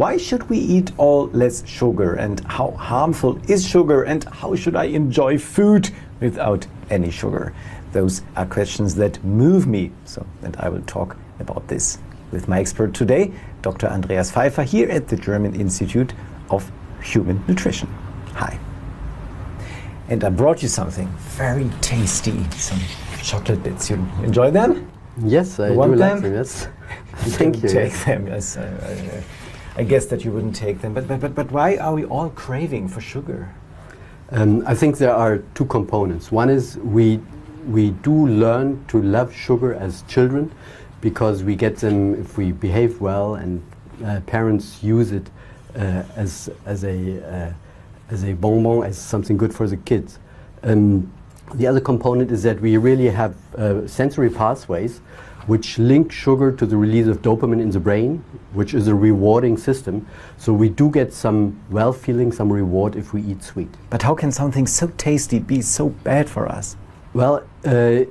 Why should we eat all less sugar and how harmful is sugar and how should I enjoy food without any sugar? Those are questions that move me. So, and I will talk about this with my expert today, Dr. Andreas Pfeiffer, here at the German Institute of Human Nutrition. Hi. And I brought you something very tasty, some chocolate bits. You enjoy them? Yes, I You do want like them? them. Yes. Thank you. Take them. Yes, I, I, I guess that you wouldn't take them. But, but, but, but why are we all craving for sugar? Um, I think there are two components. One is we we do learn to love sugar as children because we get them if we behave well and uh, parents use it uh, as as a uh, as a bonbon as something good for the kids. Um, the other component is that we really have uh, sensory pathways which link sugar to the release of dopamine in the brain, which is a rewarding system. So we do get some well feeling, some reward if we eat sweet. But how can something so tasty be so bad for us? Well, uh,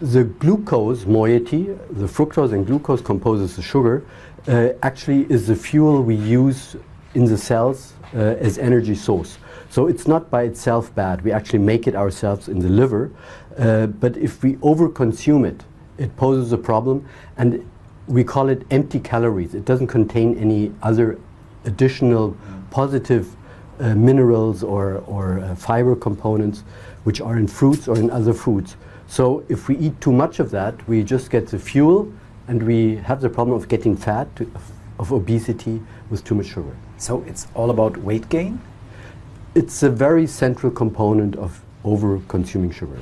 the glucose moiety, the fructose and glucose composes the sugar, uh, actually is the fuel we use in the cells uh, as energy source. So it's not by itself bad. We actually make it ourselves in the liver. Uh, but if we overconsume it, it poses a problem. And we call it empty calories. It doesn't contain any other additional positive uh, minerals or, or uh, fiber components which are in fruits or in other foods. So if we eat too much of that, we just get the fuel and we have the problem of getting fat, to, of, of obesity with too much sugar. So it's all about weight gain? It's a very central component of over consuming sugars.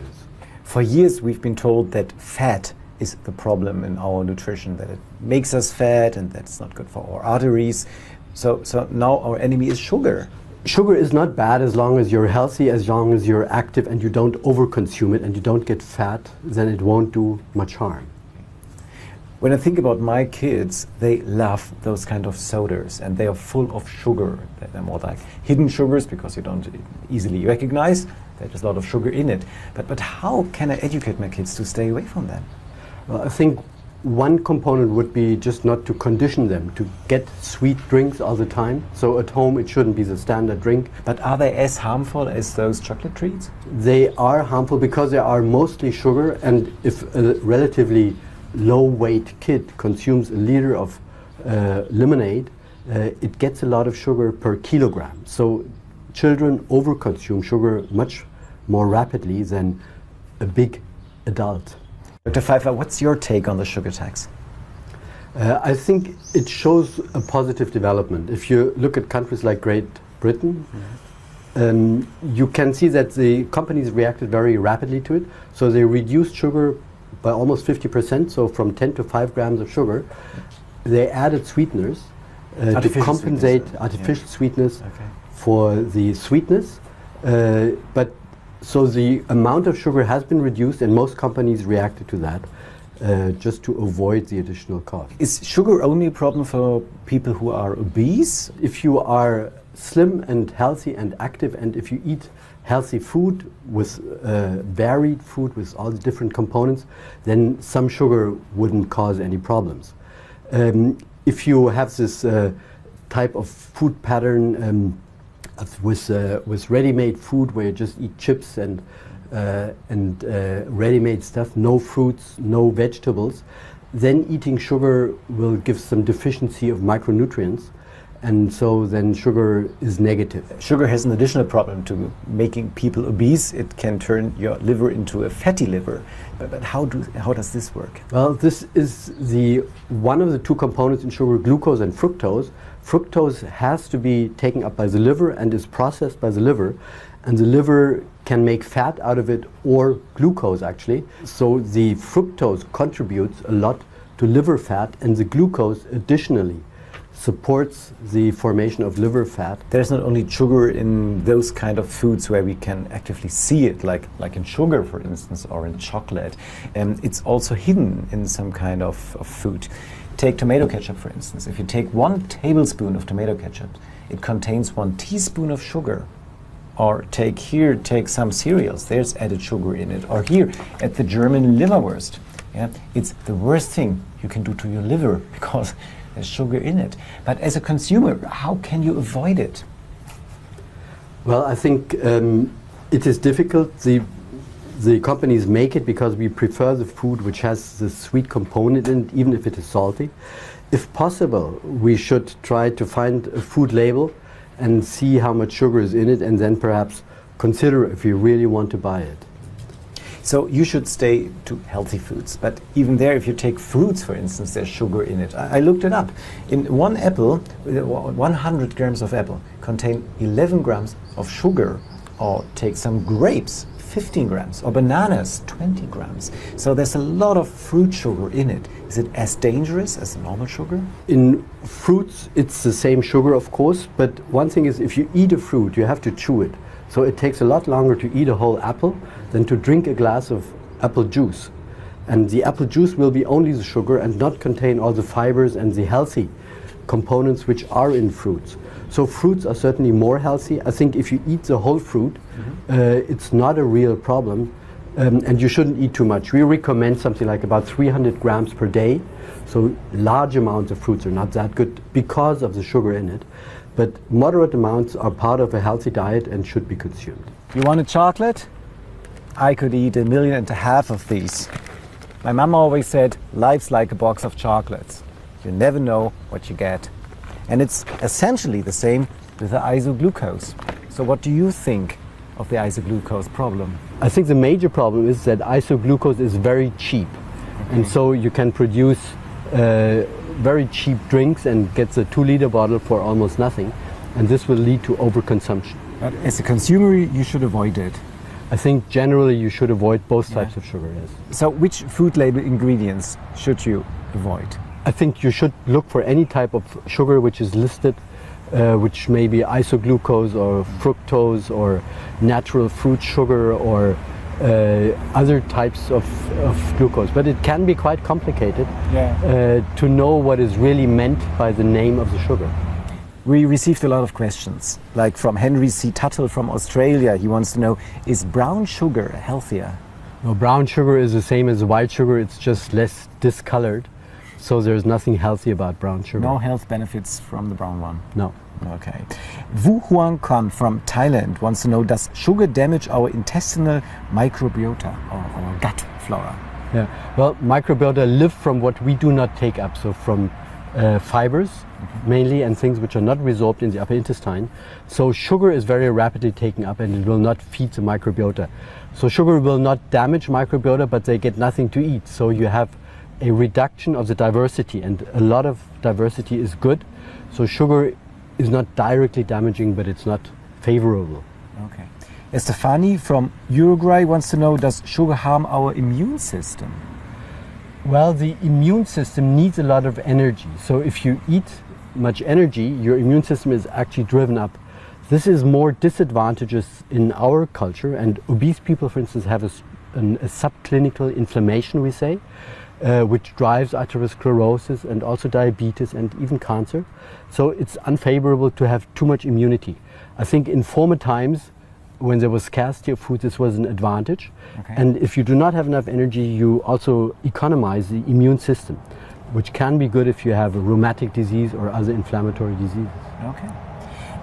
For years, we've been told that fat is the problem in our nutrition, that it makes us fat and that's not good for our arteries. So, so now our enemy is sugar. Sugar is not bad as long as you're healthy, as long as you're active and you don't overconsume it and you don't get fat, then it won't do much harm. When I think about my kids, they love those kind of sodas and they are full of sugar. They're more like hidden sugars because you don't easily recognize. There's a lot of sugar in it. But, but how can I educate my kids to stay away from them? Well, I think one component would be just not to condition them to get sweet drinks all the time. So at home it shouldn't be the standard drink. But are they as harmful as those chocolate treats? They are harmful because they are mostly sugar and if a relatively low weight kid consumes a liter of uh, lemonade, uh, it gets a lot of sugar per kilogram. So children overconsume sugar much more rapidly than a big adult. Dr. Pfeiffer, what's your take on the sugar tax? Uh, I think it shows a positive development. If you look at countries like Great Britain, um, you can see that the companies reacted very rapidly to it. So they reduced sugar by almost 50%, so from 10 to 5 grams of sugar. They added sweeteners uh, to compensate sweetness, artificial sweetness Okay. for the sweetness. Uh, but so the amount of sugar has been reduced, and most companies reacted to that uh, just to avoid the additional cost. Is sugar only a problem for people who are obese? If you are slim and healthy and active, and if you eat healthy food with uh, varied food with all the different components, then some sugar wouldn't cause any problems. Um, if you have this uh, type of food pattern um, with, uh, with ready-made food where you just eat chips and, uh, and uh, ready-made stuff, no fruits, no vegetables, then eating sugar will give some deficiency of micronutrients and so then sugar is negative. Sugar has an additional problem to making people obese. It can turn your liver into a fatty liver. But, but how, do, how does this work? Well, this is the one of the two components in sugar, glucose and fructose. Fructose has to be taken up by the liver and is processed by the liver, and the liver can make fat out of it or glucose actually. So the fructose contributes a lot to liver fat, and the glucose additionally supports the formation of liver fat. There's not only sugar in those kind of foods where we can actively see it, like, like in sugar, for instance, or in chocolate. Um, it's also hidden in some kind of, of food. Take tomato ketchup, for instance. If you take one tablespoon of tomato ketchup, it contains one teaspoon of sugar. Or take here, take some cereals, there's added sugar in it. Or here, at the German liverwurst. Yeah, it's the worst thing you can do to your liver because there's sugar in it. But as a consumer, how can you avoid it? Well, I think um, it is difficult. The the companies make it because we prefer the food which has the sweet component in it, even if it is salty. If possible, we should try to find a food label and see how much sugar is in it, and then perhaps consider if you really want to buy it. So you should stay to healthy foods. But even there, if you take fruits, for instance, there's sugar in it. I, I looked it up. In one apple, uh, 100 grams of apple contain 11 grams of sugar. Or take some grapes, 15 grams, or bananas, 20 grams. So there's a lot of fruit sugar in it. Is it as dangerous as normal sugar? In fruits, it's the same sugar, of course, but one thing is if you eat a fruit, you have to chew it. So it takes a lot longer to eat a whole apple than to drink a glass of apple juice. And the apple juice will be only the sugar and not contain all the fibers and the healthy components which are in fruits. So fruits are certainly more healthy. I think if you eat the whole fruit, uh, it's not a real problem. Um, and you shouldn't eat too much. We recommend something like about 300 grams per day. So large amounts of fruits are not that good because of the sugar in it. But moderate amounts are part of a healthy diet and should be consumed. You want a chocolate? I could eat a million and a half of these. My mom always said, life's like a box of chocolates. You never know what you get. And it's essentially the same with the isoglucose. So, what do you think of the isoglucose problem? I think the major problem is that isoglucose is very cheap. And so you can produce uh, very cheap drinks and get the two liter bottle for almost nothing. And this will lead to overconsumption. But as a consumer, you should avoid it. I think generally you should avoid both types of sugar, yes. So, which food label ingredients should you avoid? I think you should look for any type of sugar which is listed, uh, which may be isoglucose or fructose or natural fruit sugar or uh, other types of, of glucose. But it can be quite complicated Yeah. uh, to know what is really meant by the name of the sugar. We received a lot of questions, like from Henry C. Tuttle from Australia. He wants to know Is brown sugar healthier? Well, brown sugar is the same as white sugar, it's just less discolored. So there's nothing healthy about brown sugar. No health benefits from the brown one. No. Okay. Wu Huang Kwan from Thailand wants to know Does sugar damage our intestinal microbiota or our gut flora? Yeah. Well, microbiota live from what we do not take up, so from uh, fibers mainly and things which are not resorbed in the upper intestine. So sugar is very rapidly taken up and it will not feed the microbiota. So sugar will not damage microbiota, but they get nothing to eat. So you have a reduction of the diversity, and a lot of diversity is good. So sugar is not directly damaging, but it's not favorable. Okay. Estefani from Uruguay wants to know Does sugar harm our immune system? Well, the immune system needs a lot of energy. So if you eat much energy, your immune system is actually driven up. This is more disadvantageous in our culture, and obese people, for instance, have a, an- a subclinical inflammation, we say, uh, which drives atherosclerosis and also diabetes and even cancer. So it's unfavorable to have too much immunity. I think in former times, when there was scarcity of food, this was an advantage. Okay. And if you do not have enough energy, you also economize the immune system, which can be good if you have a rheumatic disease or other inflammatory diseases. Okay.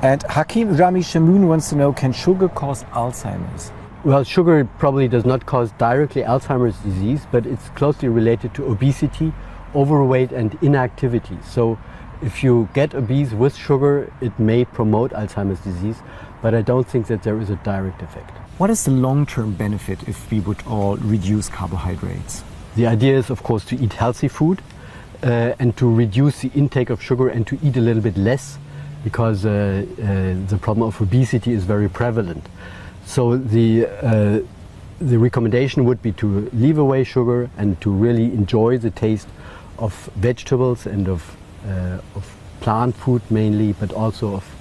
And Hakim Rami Shamoun wants to know Can sugar cause Alzheimer's? Well, sugar probably does not cause directly Alzheimer's disease, but it's closely related to obesity, overweight, and inactivity. So, if you get obese with sugar, it may promote Alzheimer's disease, but I don't think that there is a direct effect. What is the long term benefit if we would all reduce carbohydrates? The idea is, of course, to eat healthy food uh, and to reduce the intake of sugar and to eat a little bit less because uh, uh, the problem of obesity is very prevalent. So the, uh, the recommendation would be to leave away sugar and to really enjoy the taste of vegetables and of, uh, of plant food mainly, but also of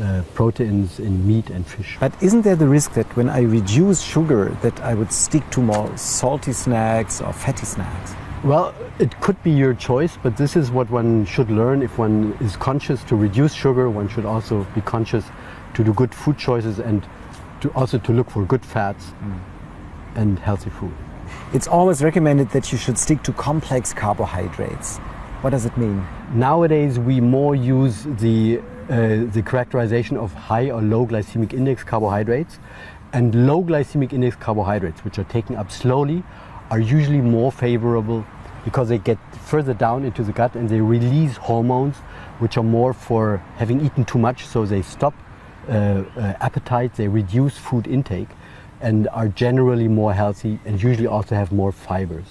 uh, proteins in meat and fish. But isn't there the risk that when I reduce sugar that I would stick to more salty snacks or fatty snacks? Well, it could be your choice, but this is what one should learn. If one is conscious to reduce sugar, one should also be conscious to do good food choices and to also to look for good fats and healthy food. It's always recommended that you should stick to complex carbohydrates. What does it mean? Nowadays, we more use the, uh, the characterization of high or low glycemic index carbohydrates. And low glycemic index carbohydrates, which are taken up slowly, are usually more favorable because they get further down into the gut and they release hormones which are more for having eaten too much, so they stop Uh, uh, appetite, they reduce food intake, and are generally more healthy and usually also have more fibers.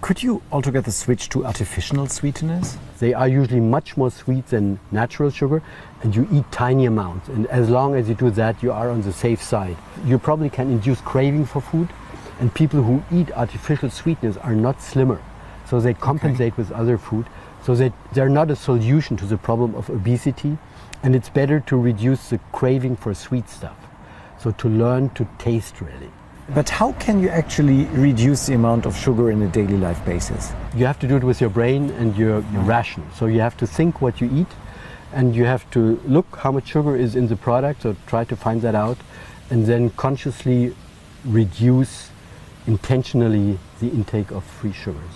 Could you altogether switch to artificial sweeteners? They are usually much more sweet than natural sugar, and you eat tiny amounts. And as long as you do that, you are on the safe side. You probably can induce craving for food, and people who eat artificial sweeteners are not slimmer. So they compensate with other food. So they, they're not a solution to the problem of obesity, and it's better to reduce the craving for sweet stuff. So to learn to taste really. But how can you actually reduce the amount of sugar in a daily life basis? You have to do it with your brain and your, your ration. So you have to think what you eat and you have to look how much sugar is in the product, so try to find that out, and then consciously reduce intentionally the intake of free sugars.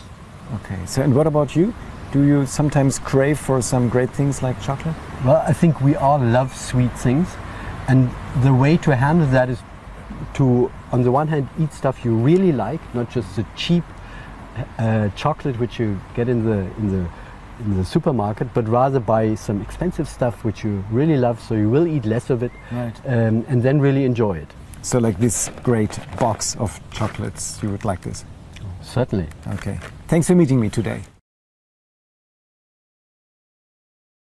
Okay, so and what about you? Do you sometimes crave for some great things like chocolate? Well, I think we all love sweet things, and the way to handle that is to, on the one hand, eat stuff you really like, not just the cheap uh, chocolate which you get in the in the in the supermarket, but rather buy some expensive stuff which you really love, so you will eat less of it, Right. um, and then really enjoy it. So like this great box of chocolates, you would like this? Certainly. Okay. Thanks for meeting me today.